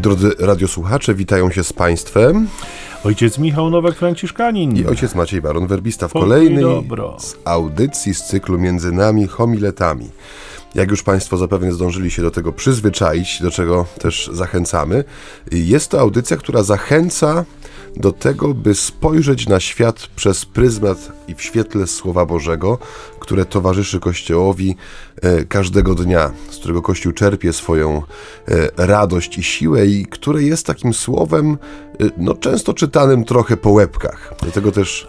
Drodzy radiosłuchacze, witają się z Państwem. Ojciec Michał Nowak-Franciszkanin. I ojciec Maciej Baron-Werbista w Pokój kolejnej dobro. z audycji z cyklu Między nami homiletami. Jak już Państwo zapewne zdążyli się do tego przyzwyczaić, do czego też zachęcamy, jest to audycja, która zachęca do tego, by spojrzeć na świat przez pryzmat i w świetle Słowa Bożego, które towarzyszy Kościołowi e, każdego dnia, z którego Kościół czerpie swoją e, radość i siłę i które jest takim słowem, e, no często czytanym trochę po łebkach. Dlatego też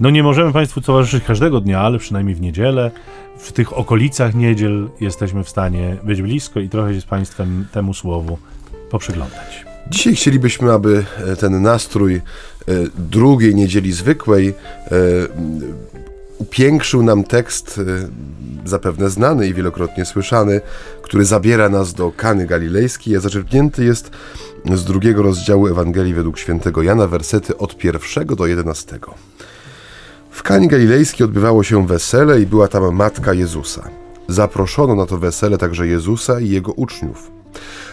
No nie możemy Państwu towarzyszyć każdego dnia, ale przynajmniej w niedzielę, w tych okolicach niedziel jesteśmy w stanie być blisko i trochę się z Państwem temu słowu poprzyglądać. Dzisiaj chcielibyśmy, aby e, ten nastrój e, drugiej niedzieli zwykłej e, upiększył nam tekst zapewne znany i wielokrotnie słyszany, który zabiera nas do Kany Galilejskiej, a zaczerpnięty jest z drugiego rozdziału Ewangelii według świętego Jana, wersety od pierwszego do jedenastego. W Kanie Galilejskiej odbywało się wesele i była tam matka Jezusa. Zaproszono na to wesele także Jezusa i jego uczniów.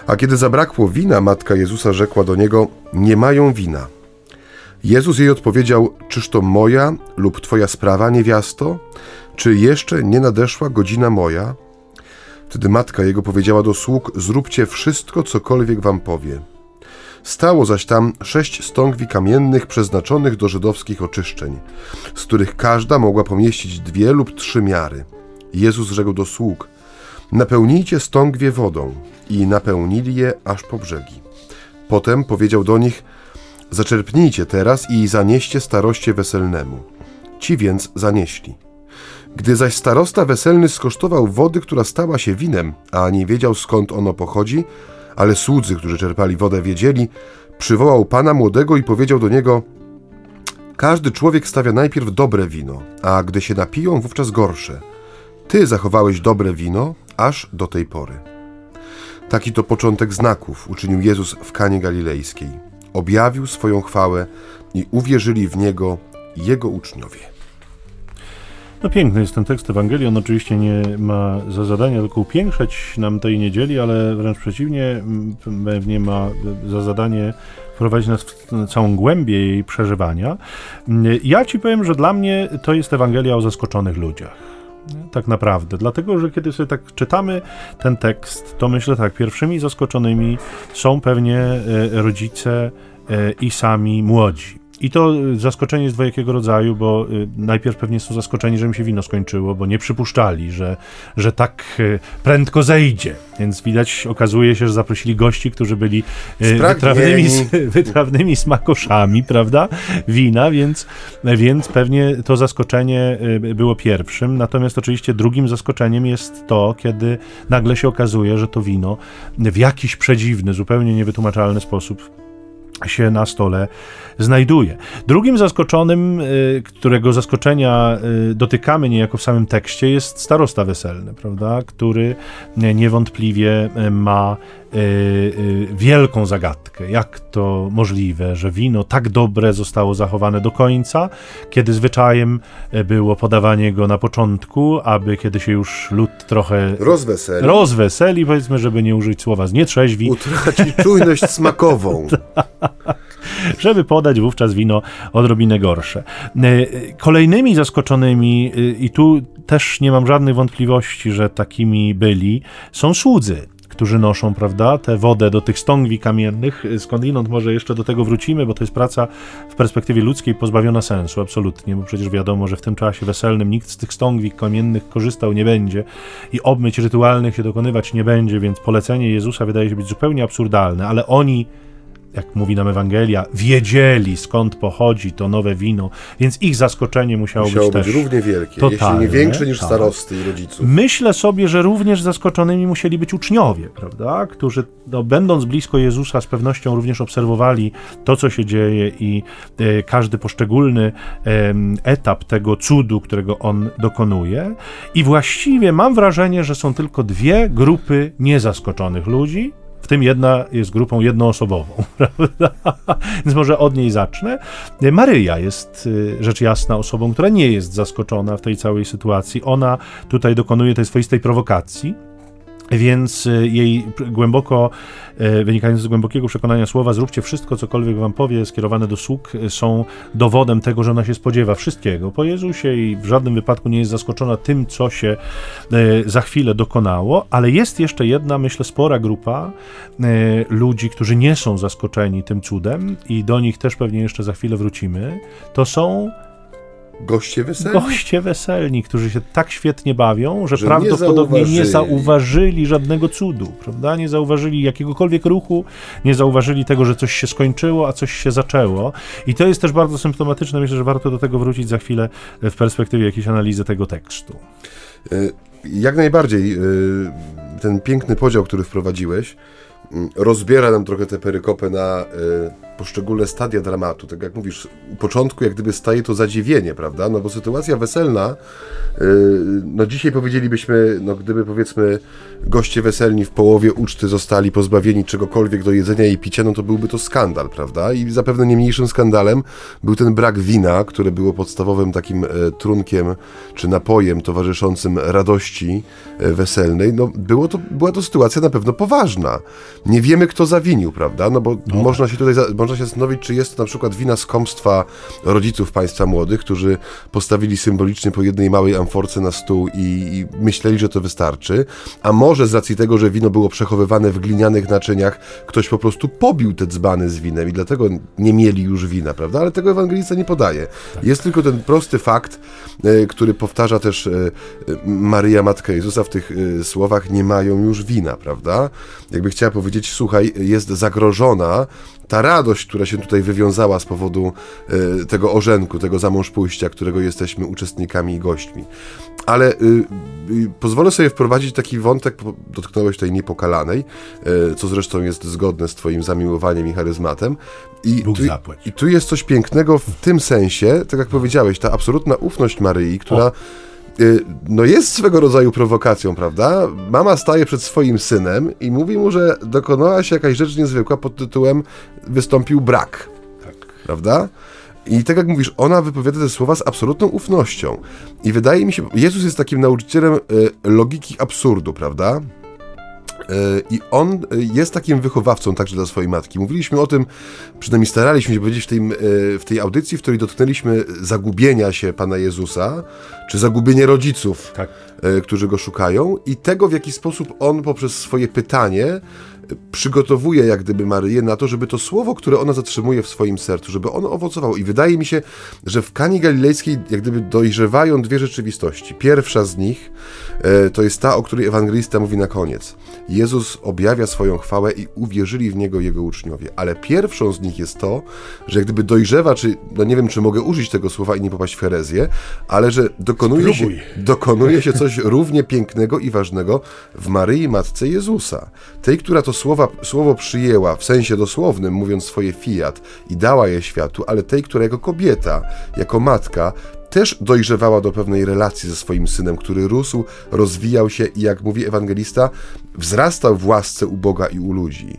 A kiedy zabrakło wina, matka Jezusa rzekła do niego: Nie mają wina. Jezus jej odpowiedział: Czyż to moja lub twoja sprawa, niewiasto? Czy jeszcze nie nadeszła godzina moja? Wtedy matka jego powiedziała do sług: Zróbcie wszystko, cokolwiek wam powie. Stało zaś tam sześć stągwi kamiennych przeznaczonych do żydowskich oczyszczeń, z których każda mogła pomieścić dwie lub trzy miary. Jezus rzekł do sług: Napełnijcie stągwie wodą, i napełnili je aż po brzegi. Potem powiedział do nich: Zaczerpnijcie teraz i zanieście staroście weselnemu. Ci więc zanieśli. Gdy zaś starosta weselny skosztował wody, która stała się winem, a nie wiedział skąd ono pochodzi, ale słudzy, którzy czerpali wodę, wiedzieli, przywołał pana młodego i powiedział do niego: Każdy człowiek stawia najpierw dobre wino, a gdy się napiją, wówczas gorsze. Ty zachowałeś dobre wino aż do tej pory. Taki to początek znaków uczynił Jezus w Kanie Galilejskiej. Objawił swoją chwałę i uwierzyli w Niego Jego uczniowie. No piękny jest ten tekst Ewangelii. On oczywiście nie ma za zadanie tylko upiększać nam tej niedzieli, ale wręcz przeciwnie, m, pewnie ma za zadanie wprowadzić nas w całą głębię jej przeżywania. Ja ci powiem, że dla mnie to jest Ewangelia o zaskoczonych ludziach. Tak naprawdę, dlatego że kiedy sobie tak czytamy ten tekst, to myślę tak, pierwszymi zaskoczonymi są pewnie e, rodzice e, i sami młodzi. I to y, zaskoczenie jest dwojakiego rodzaju, bo y, najpierw pewnie są zaskoczeni, że im się wino skończyło, bo nie przypuszczali, że, że tak y, prędko zejdzie. Więc widać, okazuje się, że zaprosili gości, którzy byli wytrawnymi, wytrawnymi smakoszami, prawda? Wina, więc, więc pewnie to zaskoczenie było pierwszym. Natomiast oczywiście drugim zaskoczeniem jest to, kiedy nagle się okazuje, że to wino w jakiś przedziwny, zupełnie niewytłumaczalny sposób się na stole znajduje. Drugim zaskoczonym, y, którego zaskoczenia y, dotykamy niejako w samym tekście, jest starosta weselny, prawda? który niewątpliwie ma wielką zagadkę. Jak to możliwe, że wino tak dobre zostało zachowane do końca, kiedy zwyczajem y, było podawanie go na początku, aby kiedy się już lud trochę Rozweseli, rozweseli, powiedzmy, żeby nie użyć słowa znietrzeźwi, utraci czujność smakową. żeby podać wówczas wino odrobinę gorsze. E, Kolejnymi zaskoczonymi, e, i tu też nie mam żadnych wątpliwości, że takimi byli, są słudzy. Którzy noszą, prawda, tę wodę do tych stągwi kamiennych. Skądinąd może jeszcze do tego wrócimy, bo to jest praca w perspektywie ludzkiej pozbawiona sensu, absolutnie, bo przecież wiadomo, że w tym czasie weselnym nikt z tych stągwi kamiennych korzystał nie będzie i obmyć rytualnych się dokonywać nie będzie, więc polecenie Jezusa wydaje się być zupełnie absurdalne, ale oni jak mówi nam Ewangelia, wiedzieli skąd pochodzi to nowe wino, więc ich zaskoczenie musiało, Musiało być być równie wielkie, jeśli totalne, nie większe niż tak. starosty i rodziców. Myślę sobie, że również zaskoczonymi musieli być uczniowie, prawda? Którzy, no, będąc blisko Jezusa, z pewnością również obserwowali to, co się dzieje i e, każdy poszczególny em, etap tego cudu, którego on dokonuje. I właściwie mam wrażenie, że są tylko dwie grupy niezaskoczonych ludzi. W tym jedna jest grupą jednoosobową, prawda? Więc może od niej zacznę. Maryja jest y, rzecz jasna osobą, która nie jest zaskoczona w tej całej sytuacji. Ona tutaj dokonuje tej swoistej prowokacji. Więc e, jej głęboko, e, wynikające z głębokiego przekonania słowa, zróbcie wszystko, cokolwiek wam powie, skierowane do sług, e, są dowodem tego, że ona się spodziewa wszystkiego po Jezusie i w żadnym wypadku nie jest zaskoczona tym, co się za chwilę dokonało, ale jest jeszcze jedna, myślę, spora grupa ludzi, którzy nie są zaskoczeni tym cudem i do nich też pewnie jeszcze za chwilę wrócimy. To są Goście weselni? Goście weselni, którzy się tak świetnie bawią, że, że prawdopodobnie nie zauważyli. nie zauważyli żadnego cudu, prawda? Nie zauważyli jakiegokolwiek ruchu, nie zauważyli tego, że coś się skończyło, a coś się zaczęło. I to jest też bardzo symptomatyczne. Myślę, że warto do tego wrócić za chwilę w perspektywie jakiejś analizy tego tekstu. E, jak najbardziej. E, ten piękny podział, który wprowadziłeś, rozbiera nam trochę tę perykopę na poszczególne stadia dramatu. Tak jak mówisz, u początku jak gdyby staje to zadziwienie, prawda? No bo sytuacja weselna, y, no dzisiaj powiedzielibyśmy, no gdyby powiedzmy goście weselni w połowie uczty zostali pozbawieni czegokolwiek do jedzenia i picia, no to byłby to skandal, prawda? I zapewne nie mniejszym skandalem był ten brak wina, które było podstawowym takim e, trunkiem czy napojem towarzyszącym radości e, weselnej. No było to, była to sytuacja na pewno poważna. Nie wiemy, kto zawinił, prawda? No bo no. można się tutaj można się zastanowić, czy jest to na przykład wina skąpstwa rodziców państwa młodych, którzy postawili symbolicznie po jednej małej amforce na stół i, i myśleli, że to wystarczy, a może z racji tego, że wino było przechowywane w glinianych naczyniach, ktoś po prostu pobił te dzbany z winem i dlatego nie mieli już wina, prawda? Ale tego ewangelista nie podaje. Tak. Jest tylko ten prosty fakt, e, który powtarza też e, Maryja Matka Jezusa w tych e, słowach, nie mają już wina, prawda? Jakby chciała powiedzieć, słuchaj, jest zagrożona ta radość, która się tutaj wywiązała z powodu y, tego orzenku, tego zamążpójścia, którego jesteśmy uczestnikami i gośćmi. Ale y, y, pozwolę sobie wprowadzić taki wątek, dotknąłeś tej niepokalanej, co zresztą jest zgodne z twoim zamiłowaniem i charyzmatem. I tu, I tu jest coś pięknego w tym sensie, tak jak powiedziałeś, ta absolutna ufność Maryi, która... O no jest swego rodzaju prowokacją, prawda? Mama staje przed swoim synem i mówi mu, że dokonała się jakaś rzecz niezwykła pod tytułem wystąpił brak. Tak. Prawda? I tak jak mówisz, ona wypowiada te słowa z absolutną ufnością. I wydaje mi się, Jezus jest takim nauczycielem y, logiki absurdu, prawda? E, I on e, jest takim wychowawcą także dla swojej matki. Mówiliśmy o tym, przynajmniej staraliśmy się powiedzieć w tej, e, w tej audycji, w której dotknęliśmy zagubienia się Pana Jezusa, czy zagubienia rodziców, tak. którzy go szukają, i tego, w jaki sposób on poprzez swoje pytanie przygotowuje jak gdyby Maryję na to, żeby to słowo, które ona zatrzymuje w swoim sercu, żeby ono owocowało. I wydaje mi się, że w Kani Galilejskiej jak gdyby dojrzewają dwie rzeczywistości. Pierwsza z nich e, to jest ta, o której ewangelista mówi na koniec. Jezus objawia swoją chwałę i uwierzyli w Niego Jego uczniowie. Ale pierwszą z nich jest to, że jak gdyby dojrzewa, czy, no nie wiem, czy mogę użyć tego słowa i nie popaść w herezję, ale że dokonuje się, dokonuje się coś równie pięknego i ważnego w Maryi, Matce Jezusa. Tej, która to słowa, słowo przyjęła w sensie dosłownym, mówiąc swoje fiat i dała je światu, ale tej, która jako kobieta, jako matka też dojrzewała do pewnej relacji ze swoim synem, który rósł, rozwijał się i, jak mówi ewangelista, wzrastał w łasce u Boga i u ludzi.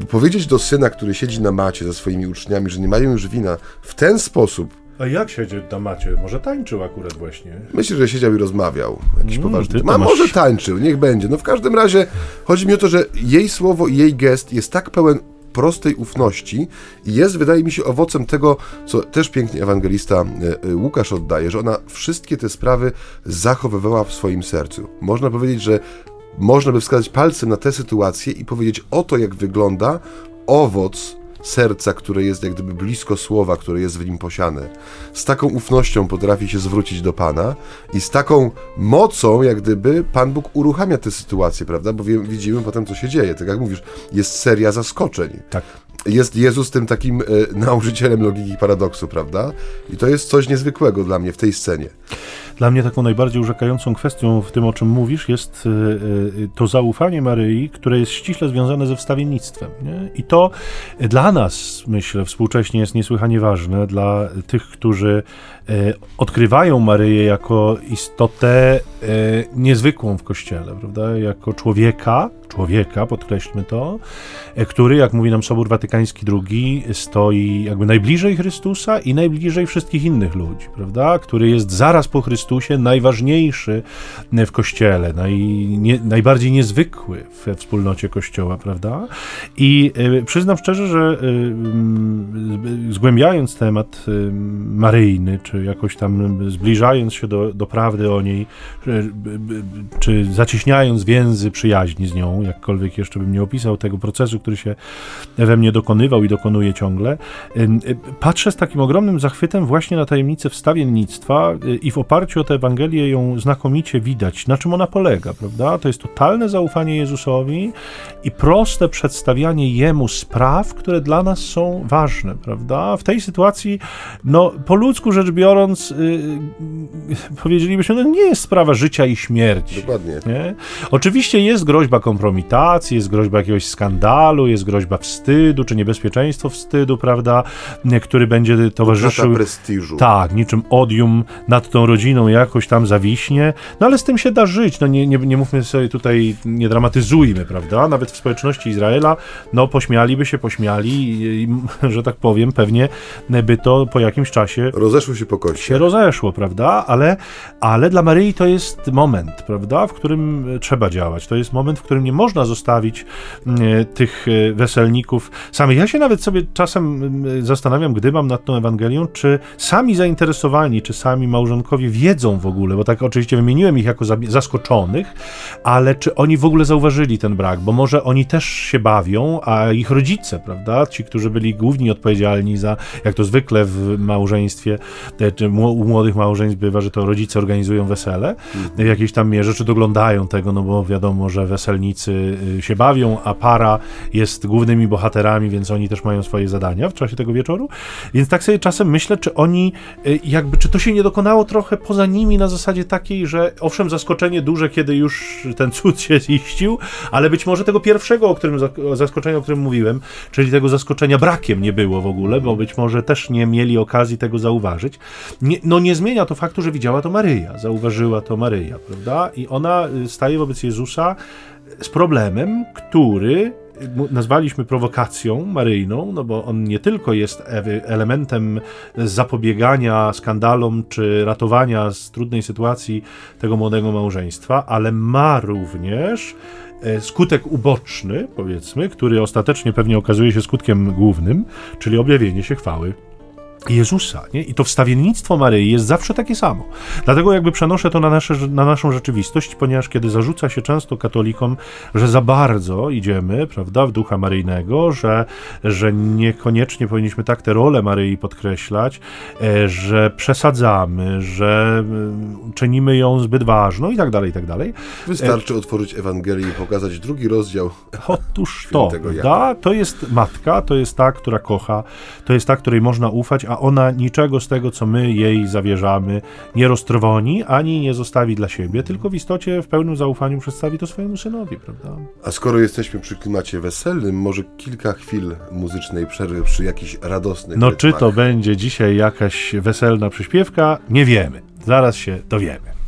Bo powiedzieć do syna, który siedzi na macie ze swoimi uczniami, że nie mają już wina, w ten sposób a jak siedział na macie? Może tańczył akurat właśnie? Myślę, że siedział i rozmawiał. Jakiś mm, poważny. A może tańczył, niech będzie. No w każdym razie chodzi mi o to, że jej słowo i jej gest jest tak pełen prostej ufności i jest, wydaje mi się, owocem tego, co też pięknie ewangelista e, e, Łukasz oddaje, że ona wszystkie te sprawy zachowywała w swoim sercu. Można powiedzieć, że można by wskazać palcem na tę sytuację i powiedzieć, oto jak wygląda owoc serca, które jest jak gdyby blisko słowa, które jest w nim posiane. Z taką ufnością potrafi się zwrócić do Pana i z taką mocą, jak gdyby Pan Bóg uruchamia tę sytuację, prawda? Bo widzimy potem, co się dzieje. Tak jak mówisz, jest seria zaskoczeń. Tak jest Jezus tym takim e, nauczycielem logiki paradoksu, prawda? I to jest coś niezwykłego dla mnie w tej scenie. Dla mnie taką najbardziej urzekającą kwestią w tym, o czym mówisz, jest e, e, to zaufanie Maryi, które jest ściśle związane ze wstawiennictwem. Nie? I to dla nas, myślę, współcześnie jest niesłychanie ważne, dla tych, którzy e, odkrywają Maryję jako istotę niezwykłą w Kościele, prawda? jako człowieka, człowieka, podkreślmy to, który, jak mówi nam Sobór Watykański II, stoi jakby najbliżej Chrystusa i najbliżej wszystkich innych ludzi, prawda? Który jest zaraz po Chrystusie najważniejszy w Kościele, naj, nie, najbardziej niezwykły we wspólnocie Kościoła, prawda? I y, przyznam szczerze, że y, zgłębiając temat maryjny, czy jakoś tam zbliżając się do, do prawdy o niej, czy zacieśniając więzy przyjaźni z nią, jakkolwiek jeszcze bym nie opisał tego procesu, który się we mnie dokonywał i dokonuje ciągle, patrzę z takim ogromnym zachwytem właśnie na tajemnicę wstawiennictwa i w oparciu o tę Ewangelię ją znakomicie widać, na czym ona polega, prawda? To jest totalne zaufanie Jezusowi i proste przedstawianie Jemu spraw, które dla nas są ważne, prawda? W tej sytuacji, no, po ludzku rzecz biorąc, yy, powiedzielibyśmy, no nie jest sprawa życia i śmierci. Dokładnie. Nie? Oczywiście jest groźba kompromitacji, jest groźba jakiegoś skandalu, jest groźba wstydu, czy niebezpieczeństwo wstydu, prawda, który będzie towarzyszył... Utrata prestiżu. Tak, niczym odium nad tą rodziną jakoś tam zawiśnie, no ale z tym się da żyć, no nie, nie, nie mówmy sobie tutaj, nie dramatyzujmy, prawda, nawet w społeczności Izraela, no pośmialiby się, pośmiali, i, że tak powiem, pewnie by to po jakimś czasie... Rozeszło się po kości. Się rozeszło, prawda, ale, ale dla Maryi to jest moment, prawda, w którym trzeba działać, to jest moment, w którym nie można zostawić e, tych e, weselników samych. Ja się nawet sobie czasem zastanawiam, gdy mam nad tą Ewangelią, czy sami zainteresowani, czy sami małżonkowie wiedzą w ogóle, bo tak oczywiście wymieniłem ich jako zaskoczonych, ale czy oni w ogóle zauważyli ten brak, bo może oni też się bawią, a ich rodzice, prawda, ci, którzy byli główni odpowiedzialni za, jak to zwykle w małżeństwie, czy u młodych małżeństw bywa, że to rodzice organizują wesele w jakiejś tam mierze, czy doglądają tego, no bo wiadomo, że weselnicy y, się bawią, a para jest głównymi bohaterami, więc oni też mają swoje zadania w czasie tego wieczoru. Więc tak sobie czasem myślę, czy oni y, jakby, czy to się nie dokonało trochę poza nimi na zasadzie takiej, że owszem, zaskoczenie duże, kiedy już ten cud się ziścił, ale być może tego pierwszego, o którym zaskoczeniu, o którym mówiłem, czyli tego zaskoczenia brakiem nie było w ogóle, bo być może też nie mieli okazji tego zauważyć. Nie, no nie zmienia to faktu, że widziała to Maryja, zauważyła to Maryja, prawda? I ona y, staje wobec Jezusa z problemem, który nazwaliśmy prowokacją maryjną, no bo on nie tylko jest elementem zapobiegania skandalom czy ratowania z trudnej sytuacji tego młodego małżeństwa, ale ma również e, skutek uboczny, powiedzmy, który ostatecznie pewnie okazuje się skutkiem głównym, czyli objawienie się chwały Jezusa, nie? I to wstawiennictwo Maryi jest zawsze takie samo. Dlatego jakby przenoszę to na, nasze, na naszą rzeczywistość, ponieważ kiedy zarzuca się często katolikom, że za bardzo idziemy, prawda, w ducha maryjnego, że, że niekoniecznie powinniśmy tak tę rolę Maryi podkreślać, e, że przesadzamy, że e, czynimy ją zbyt ważną i tak dalej, i tak dalej. Wystarczy e... otworzyć Ewangelię i pokazać drugi rozdział. Otóż to, prawda? To jest matka, to jest ta, która kocha, to jest ta, której można ufać, a ona niczego z tego, co my jej zawierzamy, nie roztrwoni, ani nie zostawi dla siebie, tylko w istocie w pełnym zaufaniu przedstawi to swojemu synowi, prawda? A skoro jesteśmy przy klimacie weselnym, może kilka chwil muzycznej przerwy przy jakichś radosnych No rytmach. czy to będzie dzisiaj jakaś weselna przyśpiewka? Nie wiemy. Zaraz się dowiemy.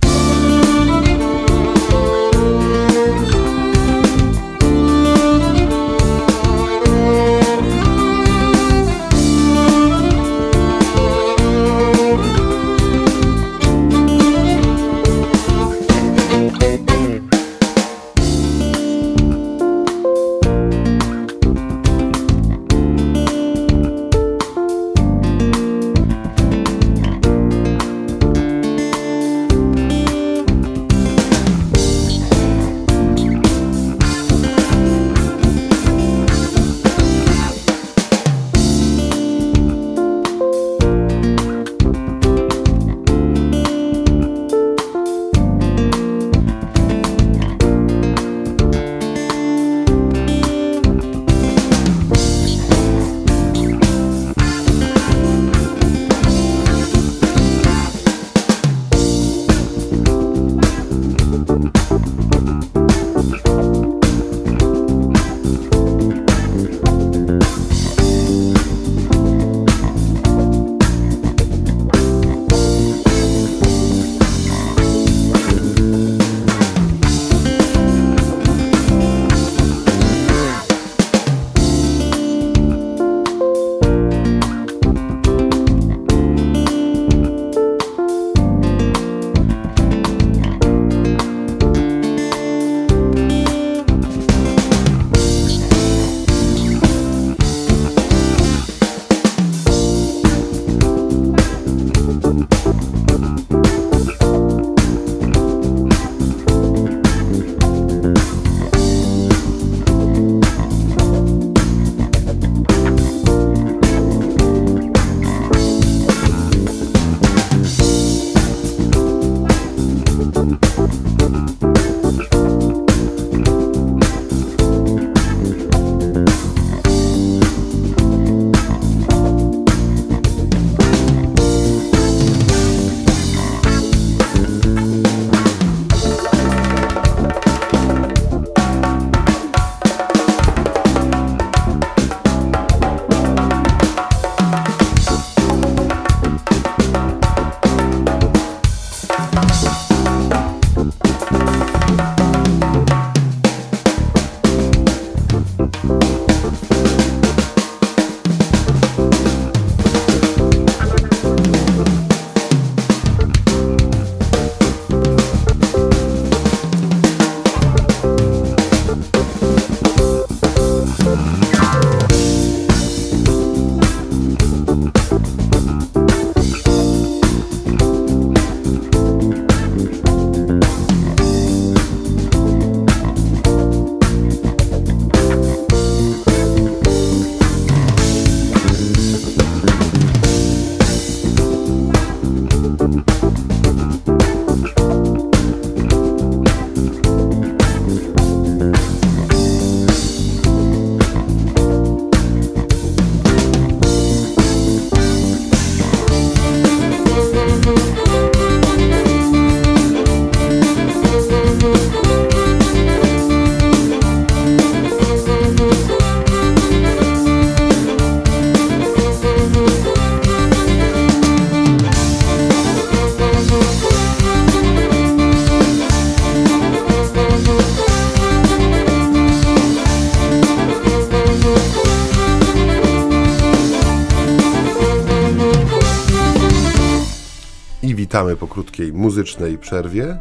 Krótkiej muzycznej przerwie.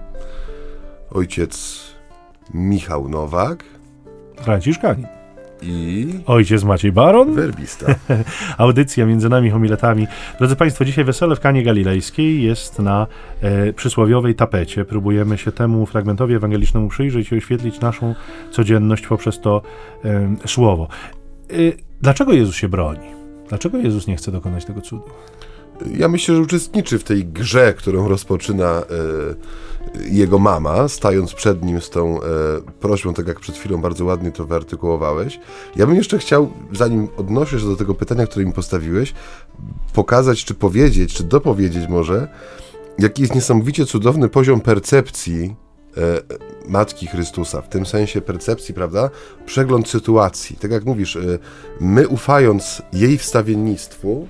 Ojciec Michał Nowak Franciszkanin. i Ojciec Maciej Baron. werbista. Audycja między nami homiletami. Drodzy Państwo, dzisiaj wesele w Kanie Galilejskiej jest na e, przysłowiowej tapecie. Próbujemy się temu fragmentowi ewangelicznemu przyjrzeć i oświetlić naszą codzienność poprzez to e, słowo. E, dlaczego Jezus się broni? Dlaczego Jezus nie chce dokonać tego cudu? Ja myślę, że uczestniczy w tej grze, którą rozpoczyna e, jego mama, stając przed nim z tą e, prośbą, tak jak przed chwilą bardzo ładnie to wyartykułowałeś. Ja bym jeszcze chciał, zanim odnoszę się do tego pytania, które mi postawiłeś, pokazać, czy powiedzieć, czy dopowiedzieć może, jaki jest niesamowicie cudowny poziom percepcji e, Matki Chrystusa, w tym sensie percepcji, prawda? Przegląd sytuacji. Tak jak mówisz, my ufając jej wstawiennictwu,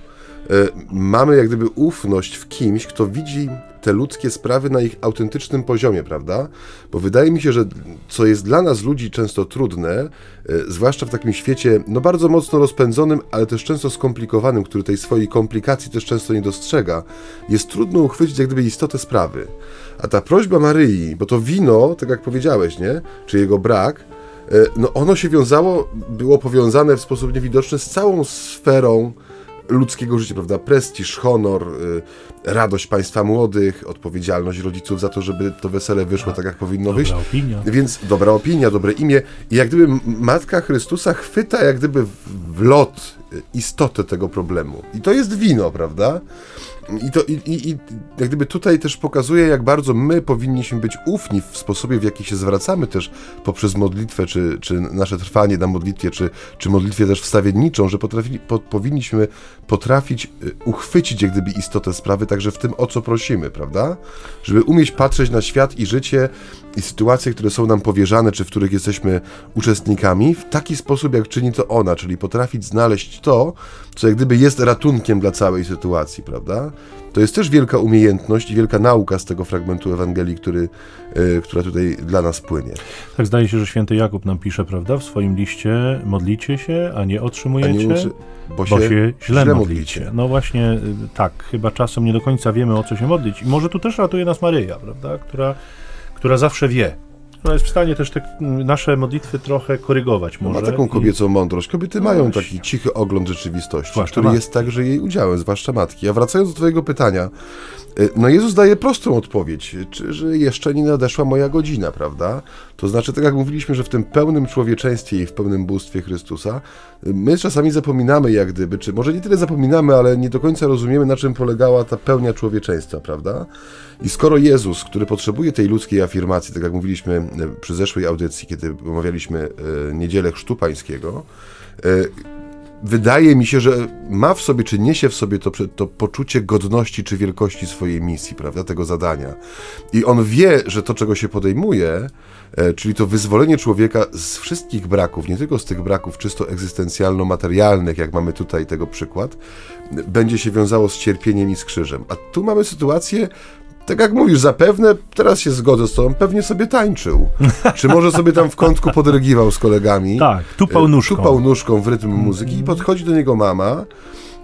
mamy jak gdyby ufność w kimś, kto widzi te ludzkie sprawy na ich autentycznym poziomie, prawda? Bo wydaje mi się, że co jest dla nas ludzi często trudne, e, zwłaszcza w takim świecie, no bardzo mocno rozpędzonym, ale też często skomplikowanym, który tej swojej komplikacji też często nie dostrzega, jest trudno uchwycić jak gdyby istotę sprawy. A ta prośba Maryi, bo to wino, tak jak powiedziałeś, nie? Czy jego brak, e, no ono się wiązało, było powiązane w sposób niewidoczny z całą sferą ludzkiego życia, prawda? Prestiż, honor, y, radość państwa młodych, odpowiedzialność rodziców za to, żeby to wesele wyszło tak, jak powinno wyjść. Dobra opinia. Więc dobra opinia, dobre imię. I jak gdyby Matka Chrystusa chwyta jak gdyby w lot y, istotę tego problemu. I to jest wino, prawda? I to i, i, i jak gdyby tutaj też pokazuje, jak bardzo my powinniśmy być ufni w sposobie, w jaki się zwracamy też poprzez modlitwę, czy, czy nasze trwanie na modlitwie, czy, czy modlitwie też wstawienniczą, że potrafi, po, powinniśmy potrafić y, uchwycić jak gdyby istotę sprawy, także w tym, o co prosimy, prawda? Żeby umieć patrzeć na świat i życie i sytuacje, które są nam powierzane, czy w których jesteśmy uczestnikami, w taki sposób, jak czyni to ona, czyli potrafić znaleźć to, co jak gdyby jest ratunkiem dla całej sytuacji, prawda? To jest też wielka umiejętność i wielka nauka z tego fragmentu Ewangelii, który, y, która tutaj dla nas płynie. Tak zdaje się, że święty Jakub nam pisze, prawda, w swoim liście, modlicie się, a nie otrzymujecie, A nie uczy- bo, się, źle, modlicie. No właśnie, y, tak, chyba czasem nie do końca wiemy, o co się modlić. I może tu też ratuje nas Maryja, prawda, która, która zawsze wie, która jest w stanie też te mm, nasze modlitwy trochę korygować może. Ma taką I- kobiecą mądrość. Kobiety No mają taki cichy ogląd rzeczywistości, Zwłaszcza który matki. jest także jej udziałem, zwłaszcza matki. A wracając do twojego pytania, y, no Jezus daje prostą odpowiedź, czy, że jeszcze nie nadeszła moja godzina, prawda? To znaczy, tak jak mówiliśmy, że w tym pełnym człowieczeństwie i w pełnym bóstwie Chrystusa, my czasami zapominamy jak gdyby, czy może nie tyle zapominamy, ale nie do końca rozumiemy, na czym polegała ta pełnia człowieczeństwa, prawda? I skoro Jezus, który potrzebuje tej ludzkiej afirmacji, tak jak mówiliśmy y, przy zeszłej audycji, kiedy omawialiśmy y, niedzielę Chrztu Pańskiego, y, wydaje mi się, że ma w sobie, czy niesie w sobie to, to poczucie godności czy wielkości swojej misji, prawda, tego zadania. I on wie, że to, czego się podejmuje, e, czyli to wyzwolenie człowieka z wszystkich braków, nie tylko z tych braków czysto egzystencjalno-materialnych, jak mamy tutaj tego przykład, będzie się wiązało z cierpieniem i z krzyżem. A tu mamy sytuację, tak jak mówisz, zapewne, teraz się zgodzę z tobą, pewnie sobie tańczył. Czy może sobie tam w kątku podrygiwał z kolegami. Tak, tupał E, nóżką. Tupał nóżką w rytm muzyki i podchodzi do niego mama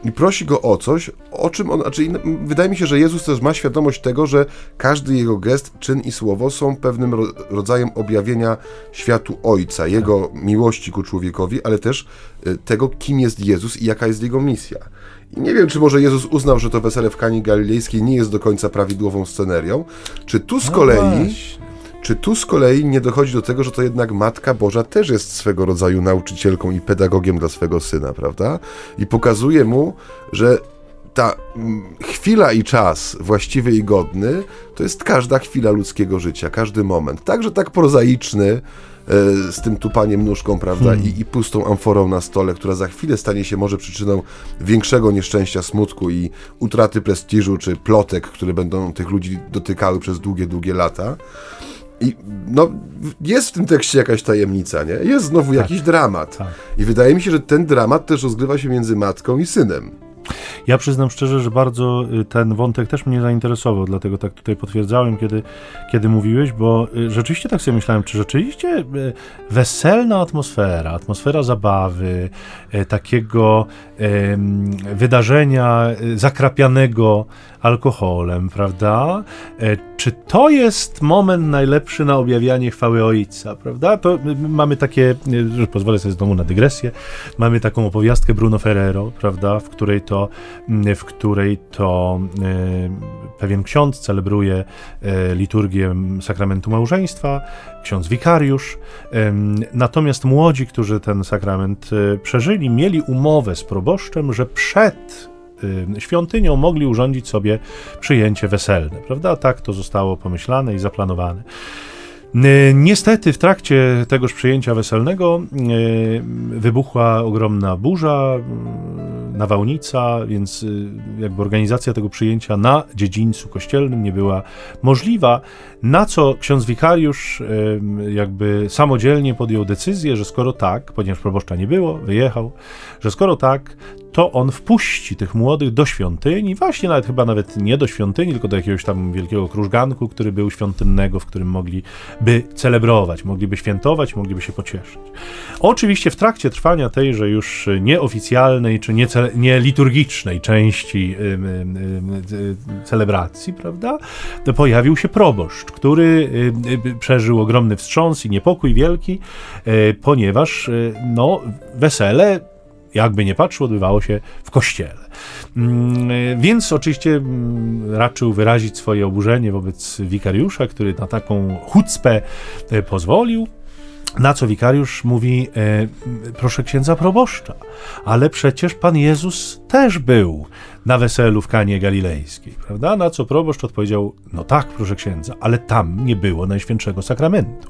i prosi go o coś, o czym on, znaczy wydaje mi się, że Jezus też ma świadomość tego, że każdy jego gest, czyn i słowo są pewnym ro, rodzajem objawienia światu Ojca, jego miłości ku człowiekowi, ale też e, tego, kim jest Jezus i jaka jest jego misja. I nie wiem, czy może Jezus uznał, że to wesele w Kani Galilejskiej nie jest do końca prawidłową scenerią, czy tu z No kolei właśnie. Czy tu z kolei nie dochodzi do tego, że to jednak Matka Boża też jest swego rodzaju nauczycielką i pedagogiem dla swego syna, prawda? I pokazuje mu, że ta mm, chwila i czas właściwy i godny to jest każda chwila ludzkiego życia, każdy moment. Także tak prozaiczny, e, z tym tupaniem nóżką, prawda, I, i pustą amforą na stole, która za chwilę stanie się może przyczyną większego nieszczęścia, smutku i utraty prestiżu, czy plotek, które będą tych ludzi dotykały przez długie, długie lata. I no, jest w tym tekście jakaś tajemnica, nie? Jest znowu jakiś dramat. tak. I wydaje mi się, że ten dramat też rozgrywa się między matką i synem. Ja przyznam szczerze, że bardzo y, ten wątek też mnie zainteresował, dlatego tak tutaj potwierdzałem, kiedy, kiedy mówiłeś, bo y, rzeczywiście tak sobie myślałem, czy rzeczywiście y, weselna atmosfera, atmosfera zabawy, takiego wydarzenia zakrapianego alkoholem, prawda? E, czy to jest moment najlepszy na objawianie chwały Ojca, prawda? To mamy takie, że pozwolę sobie znowu na dygresję, mamy taką opowiastkę Bruno Ferrero, prawda? W której to, w której to e, pewien ksiądz celebruje e, liturgię sakramentu małżeństwa, ksiądz wikariusz, natomiast młodzi, którzy ten sakrament przeżyli, mieli umowę z proboszczem, że przed świątynią mogli urządzić sobie przyjęcie weselne, prawda? Tak to zostało pomyślane i zaplanowane. Y, niestety w trakcie tegoż przyjęcia weselnego y, wybuchła ogromna burza, nawałnica, więc jakby organizacja tego przyjęcia na dziedzińcu kościelnym nie była możliwa, na co ksiądz wikariusz jakby samodzielnie podjął decyzję, że skoro tak, ponieważ proboszcza nie było, wyjechał, że skoro tak, to on wpuści tych młodych do świątyni, właśnie nawet chyba nawet nie do świątyni, tylko do jakiegoś tam wielkiego krużganku, który był świątynnego, w którym mogliby celebrować, mogliby świętować, mogliby się pocieszyć. Oczywiście w trakcie trwania tejże już nieoficjalnej czy nie, nie liturgicznej części y, y, y, celebracji, prawda, pojawił się proboszcz, który przeżył ogromny wstrząs i niepokój wielki, ponieważ no, wesele jakby nie patrzył, odbywało się w kościele. Mm, więc oczywiście mm, raczył wyrazić swoje oburzenie wobec wikariusza, który na taką chucpę e, pozwolił. Na co wikariusz mówi, e, proszę księdza proboszcza, ale przecież Pan Jezus też był na weselu w Kanie Galilejskiej, prawda? Na co proboszcz odpowiedział, no tak, proszę księdza, ale tam nie było Najświętszego Sakramentu.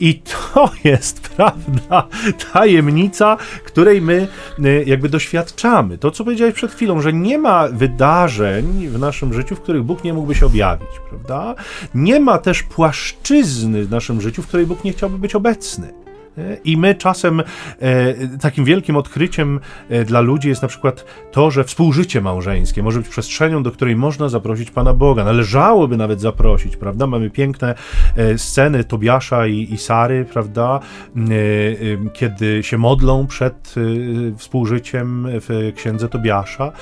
I to jest, prawda, tajemnica, której my e, jakby doświadczamy. To, co powiedziałeś przed chwilą, że nie ma wydarzeń w naszym życiu, w których Bóg nie mógłby się objawić, prawda? Nie ma też płaszczyzny w naszym życiu, w której Bóg nie chciałby być obecny. I my czasem e, takim wielkim odkryciem e, dla ludzi jest na przykład to, że współżycie małżeńskie może być przestrzenią, do której można zaprosić Pana Boga. Należałoby nawet zaprosić, prawda? Mamy piękne e, sceny Tobiasza i, i Sary, prawda? Kiedy się modlą przed współżyciem w księdze Tobiasza.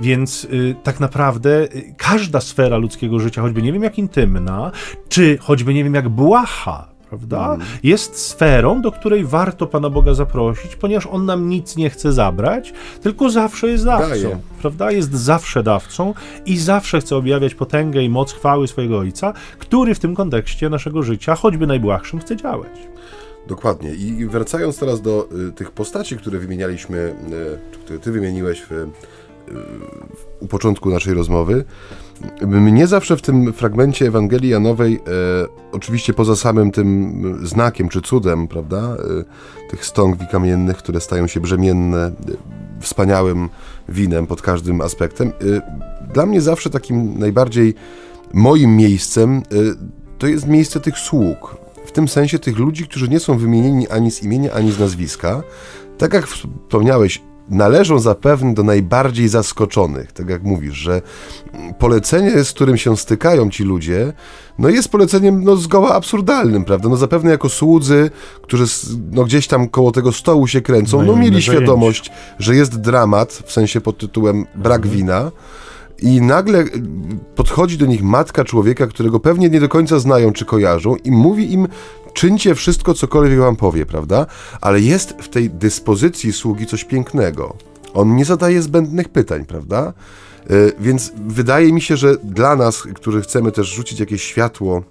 Więc tak naprawdę każda sfera ludzkiego życia, choćby nie wiem jak intymna, czy choćby nie wiem jak błaha, prawda? Mm. Jest sferą, do której warto Pana Boga zaprosić, ponieważ On nam nic nie chce zabrać, tylko zawsze jest dawcą, Daje. prawda? Jest zawsze dawcą i zawsze chce objawiać potęgę i moc chwały swojego Ojca, który w tym kontekście naszego życia, choćby najbłahszym, chce działać. Dokładnie. I wracając teraz do y, tych postaci, które wymienialiśmy, y, które ty wymieniłeś w, y, u początku naszej rozmowy, mnie zawsze w tym fragmencie Ewangelii Janowej, e, oczywiście poza samym tym znakiem czy cudem, prawda, e, tych stągwi kamiennych, które stają się brzemienne, e, wspaniałym winem pod każdym aspektem, e, dla mnie zawsze takim najbardziej moim miejscem e, to jest miejsce tych sług. W tym sensie tych ludzi, którzy nie są wymienieni ani z imienia, ani z nazwiska. Tak jak wspomniałeś, należą zapewne do najbardziej zaskoczonych, tak jak mówisz, że polecenie, z którym się stykają ci ludzie, no jest poleceniem no, zgoła absurdalnym, prawda? No zapewne jako słudzy, którzy no, gdzieś tam koło tego stołu się kręcą, no, no mieli świadomość, że jest dramat, w sensie pod tytułem brak mhm. wina, i nagle podchodzi do nich matka człowieka, którego pewnie nie do końca znają czy kojarzą, i mówi im czyńcie wszystko, cokolwiek wam powie, prawda? Ale jest w tej dyspozycji sługi coś pięknego. On nie zadaje zbędnych pytań, prawda? Yy, więc wydaje mi się, że dla nas, którzy chcemy też rzucić jakieś światło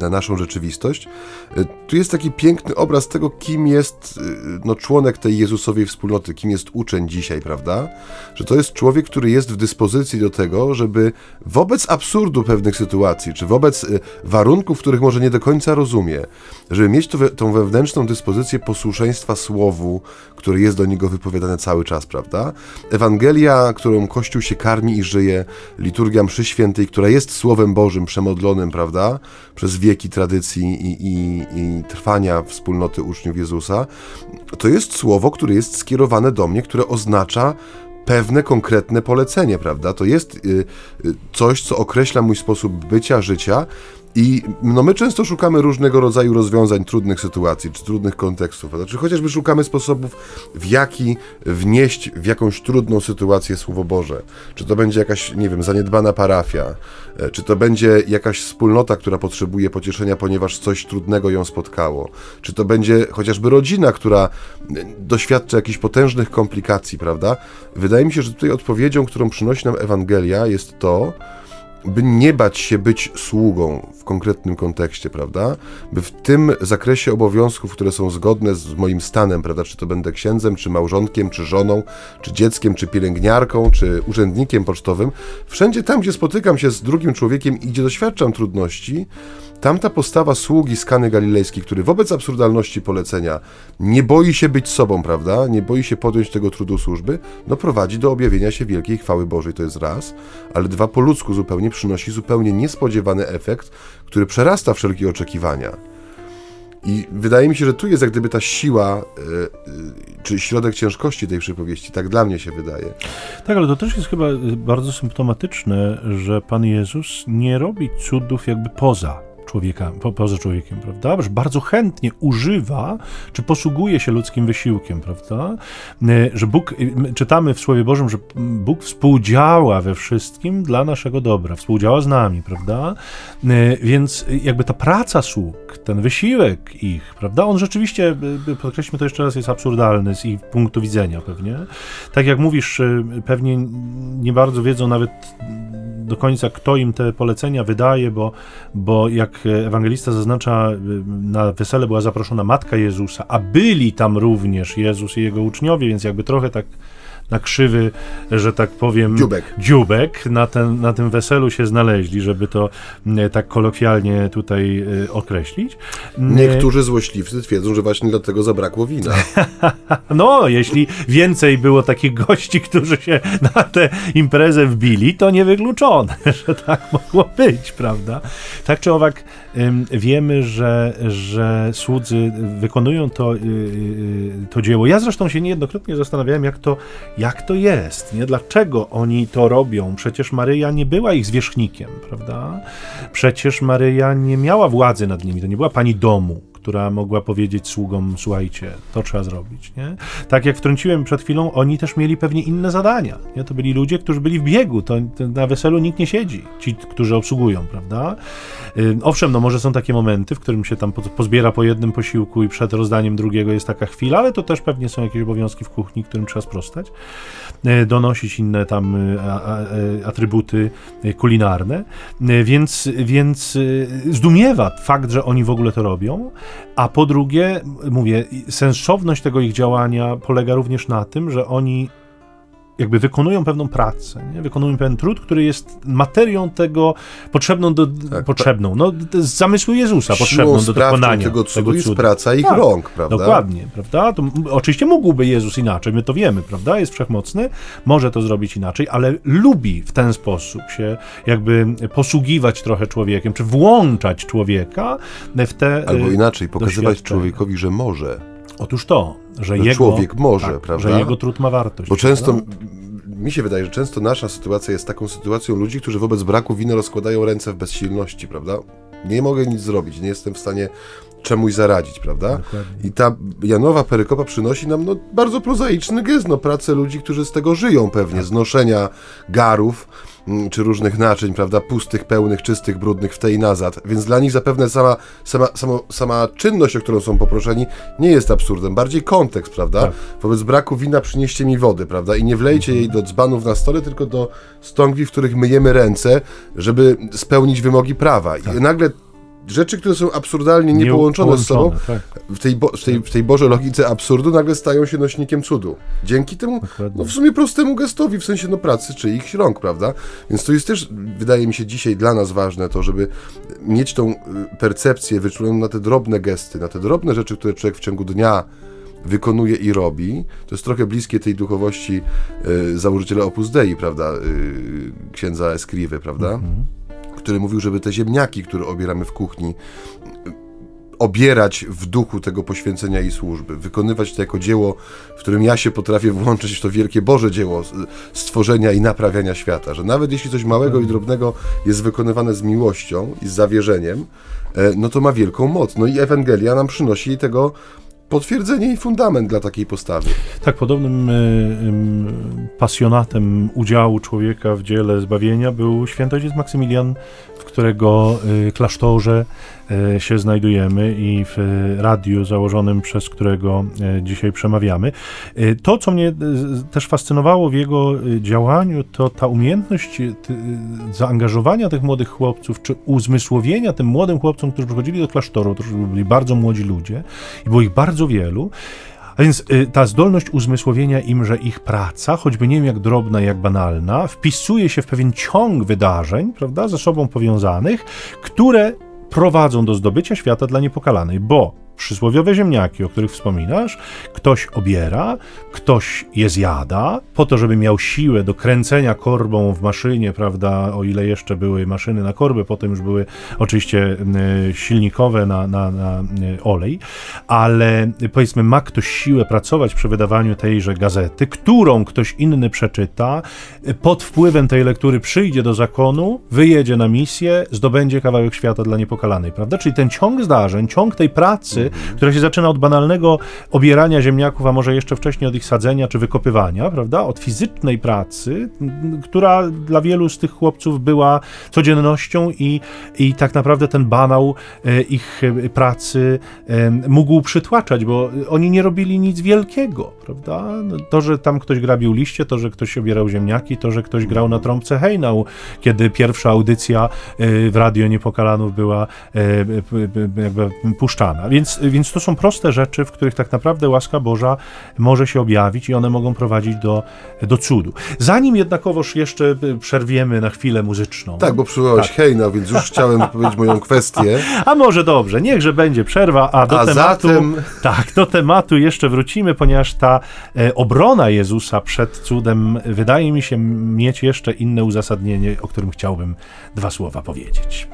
na naszą rzeczywistość. E, tu jest taki piękny obraz tego, kim jest e, no, członek tej Jezusowej wspólnoty, kim jest uczeń dzisiaj, prawda? Że to jest człowiek, który jest w dyspozycji do tego, żeby wobec absurdu pewnych sytuacji, czy wobec warunków, których może nie do końca rozumie, żeby mieć to, tą wewnętrzną dyspozycję posłuszeństwa słowu, które jest do niego wypowiadane cały czas, prawda? Ewangelia, którą Kościół się karmi i żyje, liturgia mszy świętej, która jest Słowem Bożym przemodlonym, prawda? Przez wieki tradycji i, i, i trwania wspólnoty uczniów Jezusa, to jest słowo, które jest skierowane do mnie, które oznacza pewne konkretne polecenie, prawda? To jest y, y, coś, co określa mój sposób bycia, życia I no my często szukamy różnego rodzaju rozwiązań trudnych sytuacji, czy trudnych kontekstów, znaczy chociażby szukamy sposobów, w jaki wnieść w jakąś trudną sytuację Słowo Boże. Czy to będzie jakaś, nie wiem, zaniedbana parafia, e, czy to będzie jakaś wspólnota, która potrzebuje pocieszenia, ponieważ coś trudnego ją spotkało, czy to będzie chociażby rodzina, która e, doświadcza jakichś potężnych komplikacji, prawda? Wydaje mi się, że tutaj odpowiedzią, którą przynosi nam Ewangelia jest to, by nie bać się być sługą w konkretnym kontekście, prawda? By w tym zakresie obowiązków, które są zgodne z moim stanem, prawda? Czy to będę księdzem, czy małżonkiem, czy żoną, czy dzieckiem, czy pielęgniarką, czy urzędnikiem pocztowym, wszędzie tam, gdzie spotykam się z drugim człowiekiem i gdzie doświadczam trudności, Tamta postawa sługi z Kany Galilejskiej, który wobec absurdalności polecenia nie boi się być sobą, prawda? Nie boi się podjąć tego trudu służby, no prowadzi do objawienia się wielkiej chwały Bożej, to jest raz, ale dwa po ludzku zupełnie przynosi zupełnie niespodziewany efekt, który przerasta wszelkie oczekiwania. I wydaje mi się, że tu jest jak gdyby ta siła, yy, czy środek ciężkości tej przypowieści, tak dla mnie się wydaje. Tak, ale to też jest chyba bardzo symptomatyczne, że Pan Jezus nie robi cudów jakby poza człowieka, po, poza człowiekiem, prawda? Że bardzo chętnie używa, czy posługuje się ludzkim wysiłkiem, prawda? E, że Bóg, e, czytamy w Słowie Bożym, że Bóg współdziała we wszystkim dla naszego dobra, współdziała z nami, prawda? E, więc jakby ta praca sług, ten wysiłek ich, prawda? On rzeczywiście, podkreślmy to jeszcze raz, jest absurdalny z ich punktu widzenia pewnie. Tak jak mówisz, pewnie nie bardzo wiedzą nawet do końca, kto im te polecenia wydaje, bo, bo jak ewangelista zaznacza, na wesele była zaproszona matka Jezusa, a byli tam również Jezus i jego uczniowie, więc jakby trochę tak na krzywy, że tak powiem, dziubek, dziubek na, ten, na tym weselu się znaleźli, żeby to tak kolokwialnie tutaj e, określić. Niektórzy złośliwcy twierdzą, że właśnie dlatego zabrakło wina. no, jeśli więcej było takich gości, którzy się na tę imprezę wbili, to niewykluczone, że tak mogło być, prawda? Tak czy owak, wiemy, że, że słudzy wykonują to, y, y, y, to dzieło. Ja zresztą się niejednokrotnie zastanawiałem, jak to, jak to jest, nie? Dlaczego oni to robią? Przecież Maryja nie była ich zwierzchnikiem, prawda? Przecież Maryja nie miała władzy nad nimi, to nie była pani domu która mogła powiedzieć sługom, słuchajcie, to trzeba zrobić, nie? Tak jak wtrąciłem przed chwilą, oni też mieli pewnie inne zadania, nie? To byli ludzie, którzy byli w biegu, to, na weselu nikt nie siedzi, ci, którzy obsługują, prawda? Owszem, no może są takie momenty, w którym się tam pozbiera po jednym posiłku i przed rozdaniem drugiego jest taka chwila, ale to też pewnie są jakieś obowiązki w kuchni, którym trzeba sprostać, yy, donosić inne tam a, a, atrybuty kulinarne, więc, więc zdumiewa fakt, że oni w ogóle to robią, a po drugie, mówię, sensowność tego ich działania polega również na tym, że oni jakby wykonują pewną pracę, nie? wykonują pewien trud, który jest materią tego potrzebną do, tak, potrzebną, no z zamysłu Jezusa potrzebną do dokonania tego cudu, tego cudu. jest praca ich tak, rąk, prawda? Dokładnie, prawda? To, oczywiście mógłby Jezus inaczej, my to wiemy, prawda? Jest wszechmocny, może to zrobić inaczej, ale lubi w ten sposób się jakby posługiwać trochę człowiekiem, czy włączać człowieka w te Albo inaczej, pokazywać człowiekowi, że może. Otóż to, że, że jego, człowiek może, tak, prawda? Że jego trud ma wartość. Bo często mi się wydaje, że często nasza sytuacja jest taką sytuacją ludzi, którzy wobec braku winy rozkładają ręce w bezsilności, prawda? Nie mogę nic zrobić, nie jestem w stanie czemuś zaradzić, prawda? Dokładnie. I ta Janowa perykopa przynosi nam no, bardzo prozaiczny gest, no, pracę ludzi, którzy z tego żyją pewnie, tak. znoszenia garów, czy różnych naczyń, prawda, pustych, pełnych, czystych, brudnych w tej i nazad, więc dla nich zapewne sama, sama, sama, sama czynność, o którą są poproszeni, nie jest absurdem, bardziej kontekst, prawda? Tak. Wobec braku wina przynieście mi wody, prawda, i nie wlejcie jej do dzbanów na stole, tylko do stągwi, w których myjemy ręce, żeby spełnić wymogi prawa. Tak. I nagle rzeczy, które są absurdalnie niepołączone nie z sobą, tak. w, tej bo, w, tej, w tej Boże logice absurdu, nagle stają się nośnikiem cudu. Dzięki temu, no w sumie prostemu gestowi, w sensie no pracy czyichś rąk, prawda? Więc to jest też, wydaje mi się, dzisiaj dla nas ważne to, żeby mieć tą y, percepcję wyczuloną na te drobne gesty, na te drobne rzeczy, które człowiek w ciągu dnia wykonuje i robi. To jest trochę bliskie tej duchowości y, założyciela Opus Dei, prawda? Y, księdza Escriwy, prawda? Mhm który mówił, żeby te ziemniaki, które obieramy w kuchni, obierać w duchu tego poświęcenia i służby, wykonywać to jako dzieło, w którym ja się potrafię włączyć w to wielkie Boże dzieło stworzenia i naprawiania świata, że nawet jeśli coś małego i drobnego jest wykonywane z miłością i z zawierzeniem, e, no to ma wielką moc. No i Ewangelia nam przynosi tego potwierdzenie i fundament dla takiej postawy. Tak, podobnym y, y, pasjonatem udziału człowieka w dziele zbawienia był święty ojciec Maksymilian, w którego y, klasztorze się znajdujemy i w radiu założonym, przez którego e, dzisiaj przemawiamy. E, to, co mnie też fascynowało w jego działaniu, to ta umiejętność zaangażowania tych młodych chłopców, czy uzmysłowienia tym młodym chłopcom, którzy przychodzili do klasztoru, to byli bardzo młodzi ludzie i było ich bardzo wielu, a więc ta zdolność uzmysłowienia im, że ich praca, choćby nie wiem jak drobna, jak banalna, wpisuje się w pewien ciąg wydarzeń, prawda, ze sobą powiązanych, które prowadzą do zdobycia świata dla niepokalanej, bo przysłowiowe ziemniaki, o których wspominasz, ktoś obiera, ktoś je zjada, po to, żeby miał siłę do kręcenia korbą w maszynie, prawda, o ile jeszcze były maszyny na korby, potem już były oczywiście silnikowe na, na, na olej, ale powiedzmy, ma ktoś siłę pracować przy wydawaniu tejże gazety, którą ktoś inny przeczyta, pod wpływem tej lektury przyjdzie do zakonu, wyjedzie na misję, zdobędzie kawałek świata dla niepokalanej, prawda? Czyli ten ciąg zdarzeń, ciąg tej pracy, która się zaczyna od banalnego obierania ziemniaków, a może jeszcze wcześniej od ich sadzenia czy wykopywania, prawda? Od fizycznej pracy, która dla wielu z tych chłopców była codziennością i, i tak naprawdę ten banał e, ich e, pracy e, mógł przytłaczać, bo oni nie robili nic wielkiego, prawda? No, to, że tam ktoś grabił liście, to, że ktoś obierał ziemniaki, to, że ktoś grał na trąbce hejnał, kiedy pierwsza audycja w Radio Niepokalanów była puszczana. Więc więc to są proste rzeczy, w których tak naprawdę łaska Boża może się objawić i one mogą prowadzić do, do cudu. Zanim jednakowoż jeszcze przerwiemy na chwilę muzyczną. Tak, bo przywołałeś tak. Hejna, więc już chciałem powiedzieć moją kwestię. A może dobrze, niechże będzie przerwa, a do a tematu. Zatem... Tak, do tematu jeszcze wrócimy, ponieważ ta e, obrona Jezusa przed cudem wydaje mi się mieć jeszcze inne uzasadnienie, o którym chciałbym dwa słowa powiedzieć.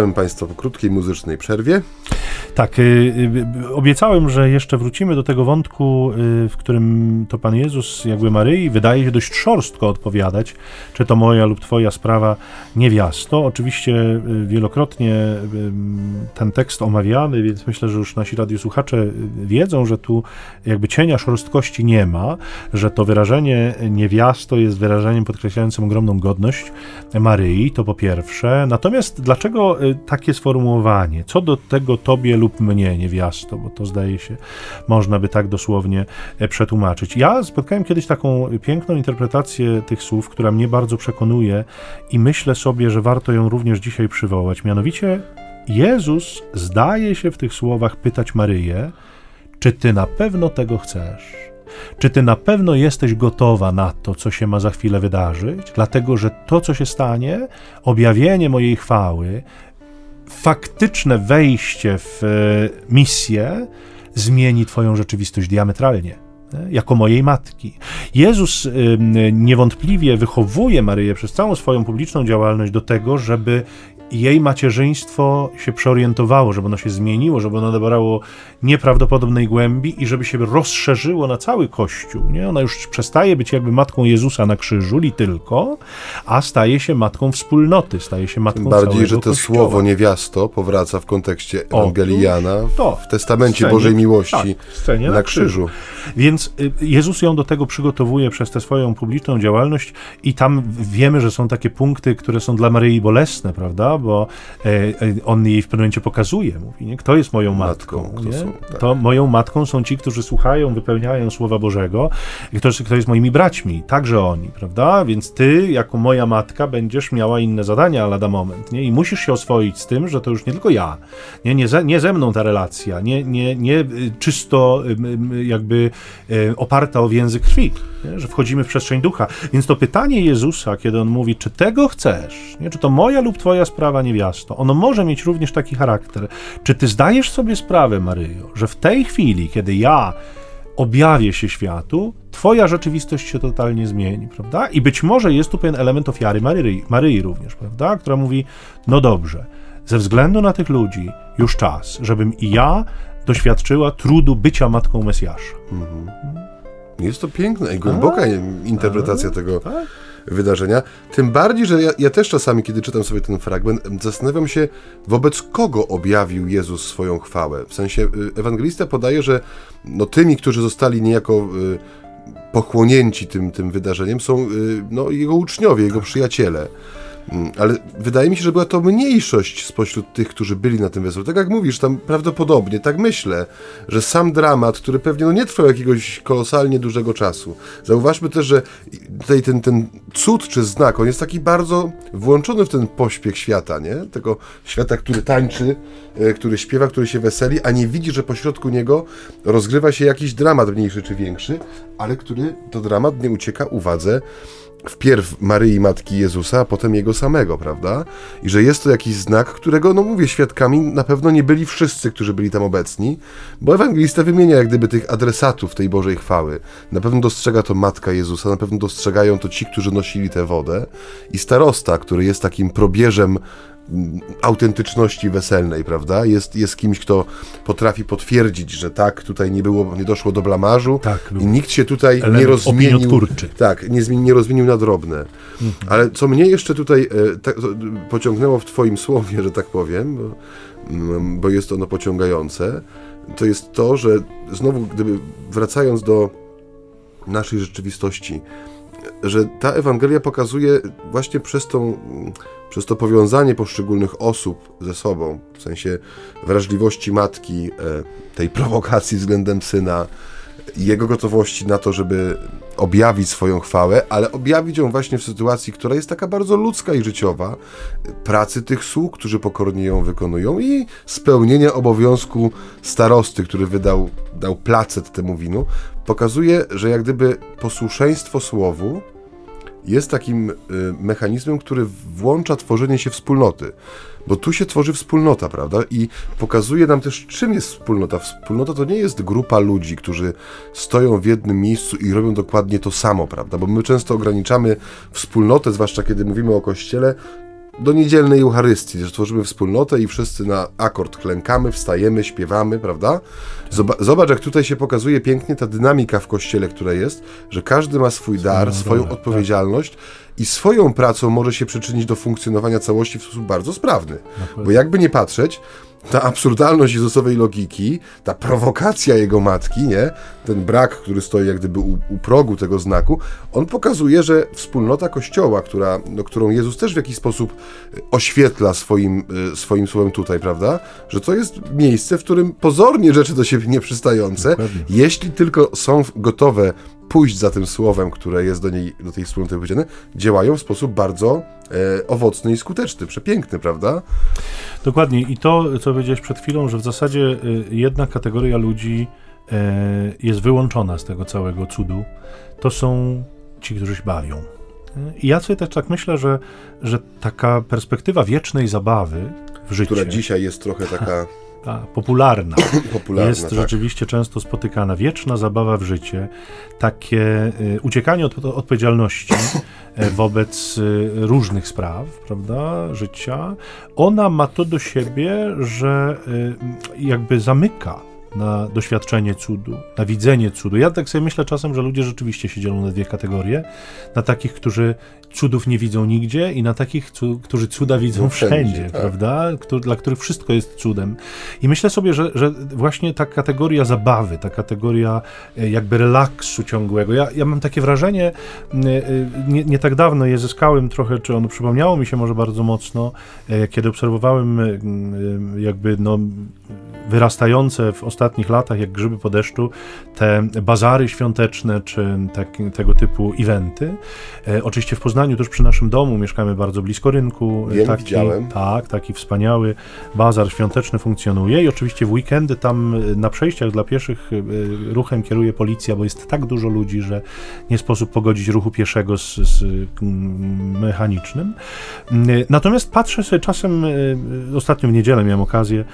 Witamy Państwa po krótkiej muzycznej przerwie. Tak, y, y, obiecałem, że jeszcze wrócimy do tego wątku, y, w którym to Pan Jezus, jakby Maryi, wydaje się dość szorstko odpowiadać, czy to moja lub Twoja sprawa niewiasto. Oczywiście wielokrotnie ten tekst omawiamy, więc myślę, że już nasi radiosłuchacze wiedzą, że tu jakby cienia szorstkości nie ma, że to wyrażenie niewiasto jest wyrażeniem podkreślającym ogromną godność Maryi, to po pierwsze. Natomiast dlaczego takie sformułowanie? Co do tego Tobie lub mnie, niewiasto, bo to zdaje się, można by tak dosłownie e, przetłumaczyć. Ja spotkałem kiedyś taką piękną interpretację tych słów, która mnie bardzo przekonuje i myślę sobie, że warto ją również dzisiaj przywołać. Mianowicie Jezus zdaje się w tych słowach pytać Maryję, czy ty na pewno tego chcesz? Czy ty na pewno jesteś gotowa na to, co się ma za chwilę wydarzyć? Dlatego, że to, co się stanie, objawienie mojej chwały, faktyczne wejście w e, misję zmieni Twoją rzeczywistość diametralnie jako mojej matki. Jezus niewątpliwie wychowuje Maryję przez całą swoją publiczną działalność do tego, żeby jej macierzyństwo się przeorientowało, żeby ono się zmieniło, żeby ono nabrało nieprawdopodobnej głębi i żeby się rozszerzyło na cały Kościół. Nie? Ona już przestaje być jakby matką Jezusa na krzyżu, li tylko, a staje się matką wspólnoty, staje się matką Tym bardziej, że to kościoła. słowo niewiasto powraca w kontekście Ewangelii Jana w, testamencie scenie, Bożej Miłości tak, na, na krzyżu. Więc y, Jezus ją do tego przygotowuje przez tę swoją publiczną działalność i tam wiemy, że są takie punkty, które są dla Maryi bolesne, prawda? Bo e, e, on jej w pewnym momencie pokazuje, mówi, nie? kto jest moją matką. matką są, tak. To moją matką są ci, którzy słuchają, wypełniają Słowa Bożego, kto, kto jest moimi braćmi, także oni, prawda? Więc ty, jako moja matka, będziesz miała inne zadania lada moment, nie? I musisz się oswoić z tym, że to już nie tylko ja, nie, nie, ze, nie ze mną ta relacja, nie, nie, nie y, czysto jakby E, oparta o więzy krwi, nie? że wchodzimy w przestrzeń ducha. Więc to pytanie Jezusa, kiedy on mówi, czy tego chcesz, nie? czy to moja lub twoja sprawa niewiasto, ono może mieć również taki charakter. Czy ty zdajesz sobie sprawę, Maryjo, że w tej chwili, kiedy ja objawię się światu, twoja rzeczywistość się totalnie zmieni, prawda? I być może jest tu pewien element ofiary Maryi, Maryi również, prawda? Która mówi, no dobrze, ze względu na tych ludzi już czas, żebym i ja doświadczyła trudu bycia matką Mesjasza. Mhm. Jest to piękna i głęboka A, interpretacja a, tego tak? wydarzenia. Tym bardziej, że ja, ja, też czasami, kiedy czytam sobie ten fragment, zastanawiam się, wobec kogo objawił Jezus swoją chwałę. W sensie, y, ewangelista podaje, że no, tymi, którzy zostali niejako y, pochłonięci tym, tym wydarzeniem, są y, no, jego uczniowie, jego przyjaciele. Mm, ale wydaje mi się, że była to mniejszość spośród tych, którzy byli na tym weselu. Tak jak mówisz, tam prawdopodobnie, tak myślę, że sam dramat, który pewnie no, nie trwał jakiegoś kolosalnie dużego czasu. Zauważmy też, że tutaj ten, ten cud czy znak, on jest taki bardzo włączony w ten pośpiech świata, nie? Tego świata, który tańczy, e, który śpiewa, który się weseli, a nie widzi, że pośrodku niego rozgrywa się jakiś dramat mniejszy czy większy, ale który to dramat nie ucieka uwadze wpierw Maryi Matki Jezusa, a potem Jego samego, prawda? I że jest to jakiś znak, którego, no mówię, świadkami na pewno nie byli wszyscy, którzy byli tam obecni, bo ewangelista wymienia jak gdyby tych adresatów tej Bożej chwały. Na pewno dostrzega to Matka Jezusa, na pewno dostrzegają to ci, którzy nosili tę wodę i starosta, który jest takim probierzem autentyczności weselnej, prawda? Jest, jest kimś, kto potrafi potwierdzić, że tak, tutaj nie było, nie doszło do blamarzu tak, i nikt się tutaj nie rozmienił. Tak, nie, nie rozmienił na drobne. Mhm. Ale co mnie jeszcze tutaj e, tak, pociągnęło w twoim słowie, że tak powiem, bo, mm, bo jest ono pociągające, to jest to, że znowu, gdyby wracając do naszej rzeczywistości, że ta Ewangelia pokazuje właśnie przez tą przez to powiązanie poszczególnych osób ze sobą, w sensie wrażliwości matki, e, tej prowokacji względem syna, jego gotowości na to, żeby objawić swoją chwałę, ale objawić ją właśnie w sytuacji, która jest taka bardzo ludzka i życiowa, pracy tych sług, którzy pokornie ją wykonują i spełnienia obowiązku starosty, który wydał dał placet temu winu, pokazuje, że jak gdyby posłuszeństwo słowu jest takim y, mechanizmem, który włącza tworzenie się wspólnoty. Bo tu się tworzy wspólnota, prawda? I pokazuje nam też, czym jest wspólnota. Wspólnota to nie jest grupa ludzi, którzy stoją w jednym miejscu i robią dokładnie to samo, prawda? Bo my często ograniczamy wspólnotę, zwłaszcza kiedy mówimy o kościele, do niedzielnej Eucharystii, że tworzymy wspólnotę i wszyscy na akord klękamy, wstajemy, śpiewamy, prawda? Zobacz, jak tutaj się pokazuje pięknie ta dynamika w kościele, która jest, że każdy ma swój dar, swoją tak. odpowiedzialność i swoją pracą może się przyczynić do funkcjonowania całości w sposób bardzo sprawny. Bo jakby nie patrzeć, ta absurdalność Jezusowej logiki, ta prowokacja jego matki, nie? ten brak, który stoi jak gdyby u, u, progu tego znaku, on pokazuje, że wspólnota Kościoła, która, no, którą Jezus też w jakiś sposób e, oświetla swoim, e, swoim słowem tutaj, prawda? Że to jest miejsce, w którym pozornie rzeczy do siebie nieprzystające, Dokładnie. jeśli tylko są gotowe pójść za tym słowem, które jest do niej, do tej wspólnoty powiedziane, działają w sposób bardzo e, owocny i skuteczny, przepiękny, prawda? Dokładnie. I to, co powiedziałeś przed chwilą, że w zasadzie e, jedna kategoria ludzi e, jest wyłączona z tego całego cudu, to są ci, którzy się bawią. I ja sobie też tak myślę, że, że taka perspektywa wiecznej zabawy w życiu. Która dzisiaj jest trochę taka ta popularna, popularna jest tak. rzeczywiście często spotykana. Wieczna zabawa w życie, takie y, uciekanie od, od odpowiedzialności y, wobec y, różnych spraw, prawda, życia, ona ma to do siebie, że y, jakby zamyka na doświadczenie cudu, na widzenie cudu. Ja tak sobie myślę czasem, że ludzie rzeczywiście się dzielą na dwie kategorie. Na takich, którzy cudów nie widzą nigdzie i na takich, którzy cuda widzą wszędzie, wszędzie tak. prawda? dla których wszystko jest cudem. I myślę sobie, że, że właśnie ta kategoria zabawy, ta kategoria e, jakby relaksu ciągłego. Ja, ja mam takie wrażenie, e, nie, nie tak dawno je zyskałem trochę, czy ono przypomniało mi się może bardzo mocno, e, kiedy obserwowałem jakby no wyrastające w ostatnich latach, jak grzyby po deszczu, te bazary świąteczne, czy tak, tego typu eventy. Oczywiście w Poznaniu, tuż przy naszym domu, mieszkamy bardzo blisko rynku. Wiem, taki, widziałem. Tak, taki wspaniały bazar świąteczny funkcjonuje i oczywiście w weekendy tam e, na przejściach dla pieszych e, ruchem kieruje policja, bo jest tak dużo ludzi, że nie sposób pogodzić ruchu pieszego z, z mechanicznym. Natomiast patrzę sobie czasem, ostatnio w niedzielę miałem okazję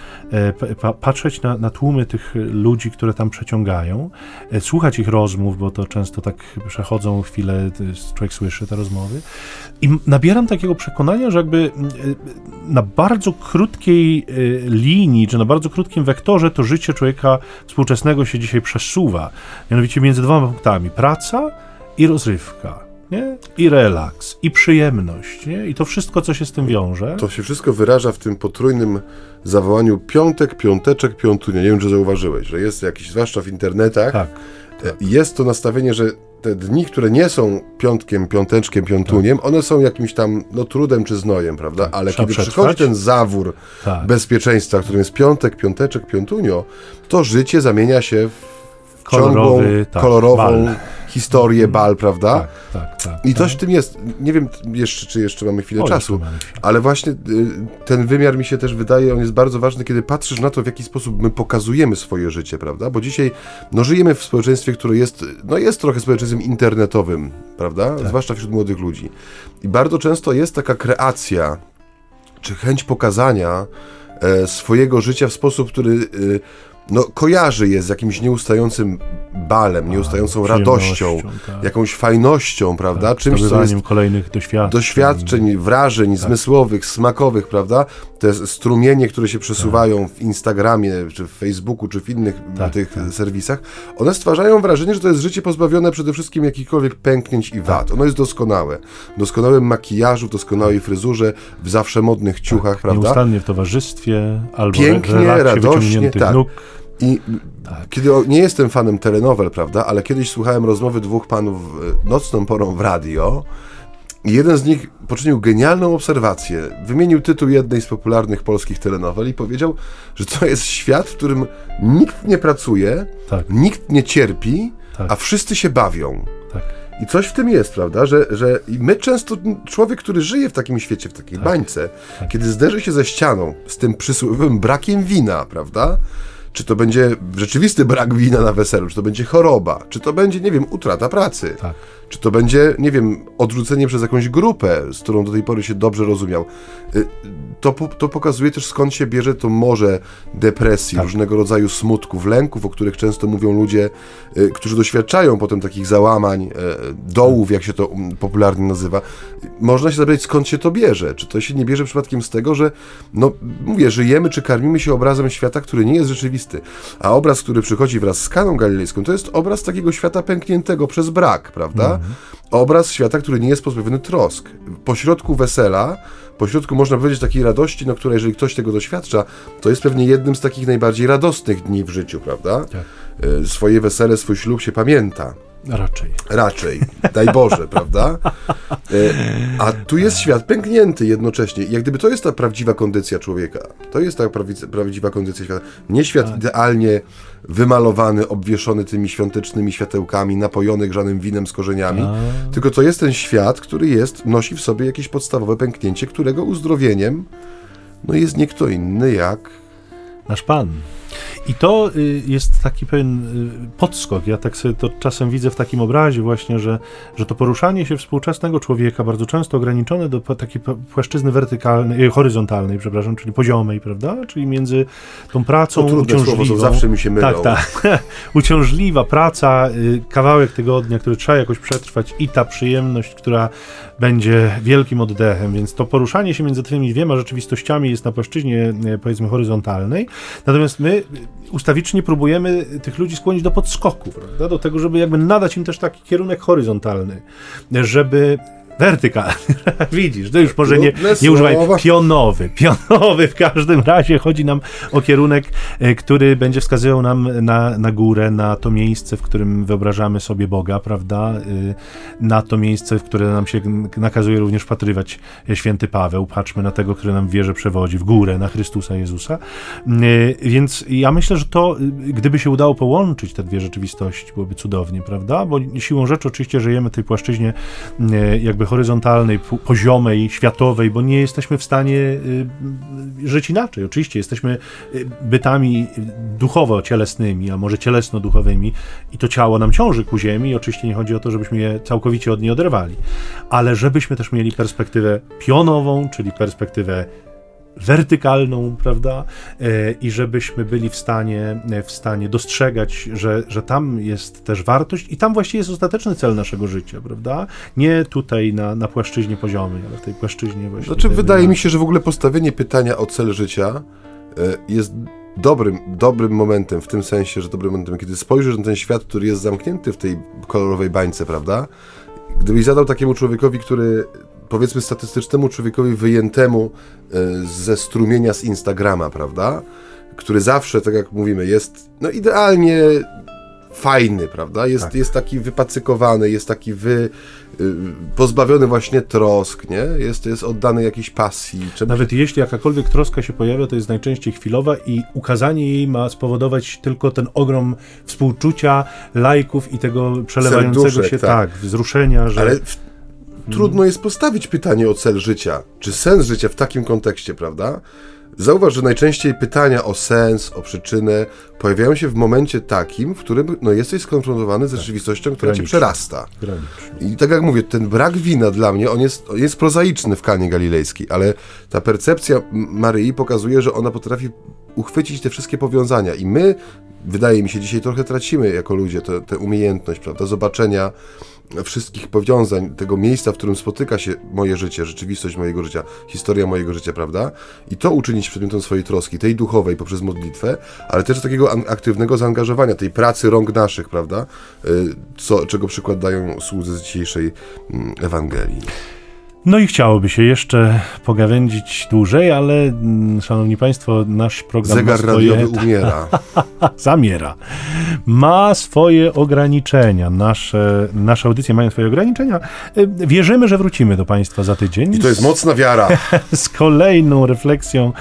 patrzeć na, na tłumy tych ludzi, które tam przeciągają, słuchać ich rozmów, bo to często tak przechodzą chwilę, człowiek słyszy te rozmowy i nabieram takiego przekonania, że jakby e, na bardzo krótkiej e, linii, czy na bardzo krótkim wektorze to życie człowieka współczesnego się dzisiaj przesuwa, mianowicie między dwoma punktami, praca i rozrywka nie? I relaks, i przyjemność, nie? I to wszystko, co się z tym wiąże. To się wszystko wyraża w tym potrójnym zawołaniu piątek, piąteczek, piątunia. Nie wiem, czy zauważyłeś, że jest jakiś, zwłaszcza w internetach, tak, tak. jest to nastawienie, że te dni, które nie są piątkiem, piąteczkiem, piątuniem, tak. one są jakimś tam no, trudem czy znojem, prawda? Tak. Ale Trzeba kiedy przetrwać. przychodzi ten zawór tak. bezpieczeństwa, którym jest piątek, piąteczek, piątunio, to życie zamienia się w Kolorowy, ciągłą, tak, kolorową. Historię mhm. bal, prawda? Tak, tak, tak. I coś tak. w tym jest. Nie wiem jeszcze, czy jeszcze mamy chwilę o, czasu, mamy ale właśnie y, ten wymiar mi się też wydaje, on jest bardzo ważny, kiedy patrzysz na to, w jaki sposób my pokazujemy swoje życie, prawda? Bo dzisiaj no, żyjemy w społeczeństwie, które jest, no, jest trochę społeczeństwem internetowym, prawda? Tak. Zwłaszcza wśród młodych ludzi. I bardzo często jest taka kreacja, czy chęć pokazania e, swojego życia w sposób, który y, no, kojarzy je z jakimś nieustającym balem, nieustającą radością, tak. jakąś fajnością, prawda? Tak, Czymś, co jest kolejnych doświadczeń. Doświadczeń, wrażeń tak. zmysłowych, smakowych, prawda? Te strumienie, które się przesuwają tak. w Instagramie, czy w Facebooku, czy w innych tak, tych tak. serwisach, one stwarzają wrażenie, że to jest życie pozbawione przede wszystkim jakichkolwiek pęknięć i wad. Ono jest doskonałe. W doskonałym makijażu, doskonałej fryzurze, w zawsze modnych ciuchach, prawda? Nieustannie w towarzystwie, albo Pięknie, radośnie, tak. Nóg. I tak. kiedy nie jestem fanem telenowel, prawda, ale kiedyś słuchałem rozmowy dwóch panów nocną porą w radio i jeden z nich poczynił genialną obserwację. Wymienił tytuł jednej z popularnych polskich telenowel i powiedział, że to jest świat, w którym nikt nie pracuje, tak. nikt nie cierpi, tak. a wszyscy się bawią. Tak. I coś w tym jest, prawda, że, że my często, człowiek, który żyje w takim świecie, w takiej tak. bańce, tak. kiedy zderzy się ze ścianą, z tym przysłowiowym brakiem wina, prawda, czy to będzie rzeczywisty brak wina na weselu, czy to będzie choroba, czy to będzie, nie wiem, utrata pracy. Tak. Czy to będzie, nie wiem, odrzucenie przez jakąś grupę, z którą do tej pory się dobrze rozumiał. Y, to, to pokazuje też skąd się bierze to morze depresji, tak. różnego rodzaju smutków, lęków, o których często mówią ludzie, y, którzy doświadczają potem takich załamań, y, dołów, jak się to mm, popularnie nazywa. Można się zapytać, skąd się to bierze. Czy to się nie bierze przypadkiem z tego, że, no mówię, żyjemy czy karmimy się obrazem świata, który nie jest rzeczywisty. A obraz, który przychodzi wraz z kaną galilejską, to jest obraz takiego świata pękniętego przez brak, prawda? Mhm. Obraz świata, który nie jest pozbawiony trosk. Pośrodku wesela, pośrodku można powiedzieć takiej radości, no która jeżeli ktoś tego doświadcza, to jest pewnie jednym z takich najbardziej radosnych dni w życiu, prawda? Tak. E, swoje wesele, swój ślub się pamięta. Raczej. Raczej. Daj Boże, prawda? E, a tu jest świat pęknięty jednocześnie. Jak gdyby to jest ta prawdziwa kondycja człowieka. To jest ta prawdziwa kondycja świata. Nie świat tak. idealnie wymalowany, obwieszony tymi świątecznymi światełkami, napojony grzanym winem z korzeniami, A. tylko to jest ten świat, który jest, nosi w sobie jakieś podstawowe pęknięcie, którego uzdrowieniem no jest nie kto inny jak nasz Pan. I to y, jest taki pewien y, podskok. Ja tak sobie to czasem widzę w takim obrazie właśnie, że, że to poruszanie się współczesnego człowieka, bardzo często ograniczone do takiej płaszczyzny wertykalnej, y, horyzontalnej, przepraszam, czyli poziomej, prawda? Czyli między tą pracą to uciążliwą. Słowo, zawsze mi się mylą. Tak, tak. Uciążliwa praca, kawałek tygodnia, który trzeba jakoś przetrwać i ta przyjemność, która będzie wielkim oddechem, więc to poruszanie się między tymi dwiema rzeczywistościami jest na płaszczyźnie, powiedzmy, horyzontalnej. Natomiast my ustawicznie próbujemy tych ludzi skłonić do podskoku, prawda? do tego, żeby jakby nadać im też taki kierunek horyzontalny, żeby Wertykalny. Widzisz, to już może nie, nie używaj. Pionowy. Pionowy w każdym razie chodzi nam o kierunek, e, który będzie wskazywał nam na, na górę, na to miejsce, w którym wyobrażamy sobie Boga, prawda? E, na to miejsce, w które nam się nakazuje również patrywać święty Paweł. Patrzmy na tego, który nam w wierze przewodzi, w górę, na Chrystusa Jezusa. E, więc ja myślę, że to, gdyby się udało połączyć te dwie rzeczywistości, byłoby cudownie, prawda? Bo siłą rzeczy oczywiście żyjemy w tej płaszczyźnie jakby horyzontalnej, poziomej, światowej, bo nie jesteśmy w stanie y, żyć inaczej. Oczywiście jesteśmy y, bytami duchowo-cielesnymi, a może cielesno-duchowymi i to ciało nam ciąży ku ziemi. Oczywiście nie chodzi o to, żebyśmy je całkowicie od niej oderwali, ale żebyśmy też mieli perspektywę pionową, czyli perspektywę wertykalną, prawda? E, I żebyśmy byli w stanie, e, w stanie dostrzegać, że, że tam jest też wartość i tam właściwie jest ostateczny cel naszego życia, prawda? Nie tutaj na, na płaszczyźnie poziomej, ale w tej płaszczyźnie właśnie. Znaczy, wydaje mi się, że w ogóle postawienie pytania o cel życia e, jest dobrym, dobrym momentem, w tym sensie, że dobrym momentem, kiedy spojrzysz na ten świat, który jest zamknięty w tej kolorowej bańce, prawda? Gdybyś zadał takiemu człowiekowi, który powiedzmy statystycznemu człowiekowi wyjętemu e, ze strumienia z Instagrama, prawda? Który zawsze, tak jak mówimy, jest no idealnie fajny, prawda? Jest, tak. jest taki wypacykowany, jest taki wy, y, pozbawiony właśnie trosk, nie? Jest, jest oddany jakiejś pasji. Nawet jeśli jakakolwiek troska się pojawia, to jest najczęściej chwilowa i ukazanie jej ma spowodować tylko ten ogrom współczucia, lajków i tego przelewającego Serduszek, się, tak, tak wzruszenia, że... Ale w trudno jest postawić pytanie o cel życia, czy sens życia w takim kontekście, prawda? Zauważ, że najczęściej pytania o sens, o przyczynę pojawiają się w momencie takim, w którym no, jesteś skonfrontowany z tak. rzeczywistością, która Granicznie. cię przerasta. I tak jak mówię, ten brak wina dla mnie, on jest, on jest prozaiczny w Kanie Galilejskiej, ale ta percepcja Maryi pokazuje, że ona potrafi uchwycić te wszystkie powiązania i my, wydaje mi się, dzisiaj trochę tracimy jako ludzie tę umiejętność, prawda, zobaczenia wszystkich powiązań, tego miejsca, w którym spotyka się moje życie, rzeczywistość mojego życia, historia mojego życia, prawda? I to uczynić przedmiotem swojej troski, tej duchowej poprzez modlitwę, ale też takiego aktywnego zaangażowania, tej pracy rąk naszych, prawda? Y, co, czego przykład dają słudzy z dzisiejszej mm, Ewangelii. No i chciałoby się jeszcze pogawędzić dłużej, ale mm, szanowni państwo, nasz program Zegar swoje... radiowy umiera. Zamiera. Ma swoje ograniczenia. Nasze, nasze audycje mają swoje ograniczenia. Y, wierzymy, że wrócimy do państwa za tydzień. I to jest mocna wiara. Z kolejną refleksją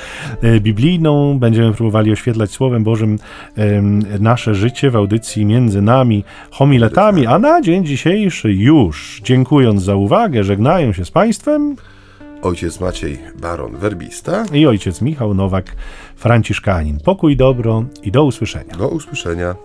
y, biblijną będziemy próbowali oświetlać Słowem Bożym nasze życie w audycji między nami homiletami, a na dzień dzisiejszy już, dziękując za uwagę, żegnają się z państwem ojciec Maciej Baron Werbista i ojciec Michał Nowak Franciszkanin. Pokój, dobro i do usłyszenia. Do usłyszenia.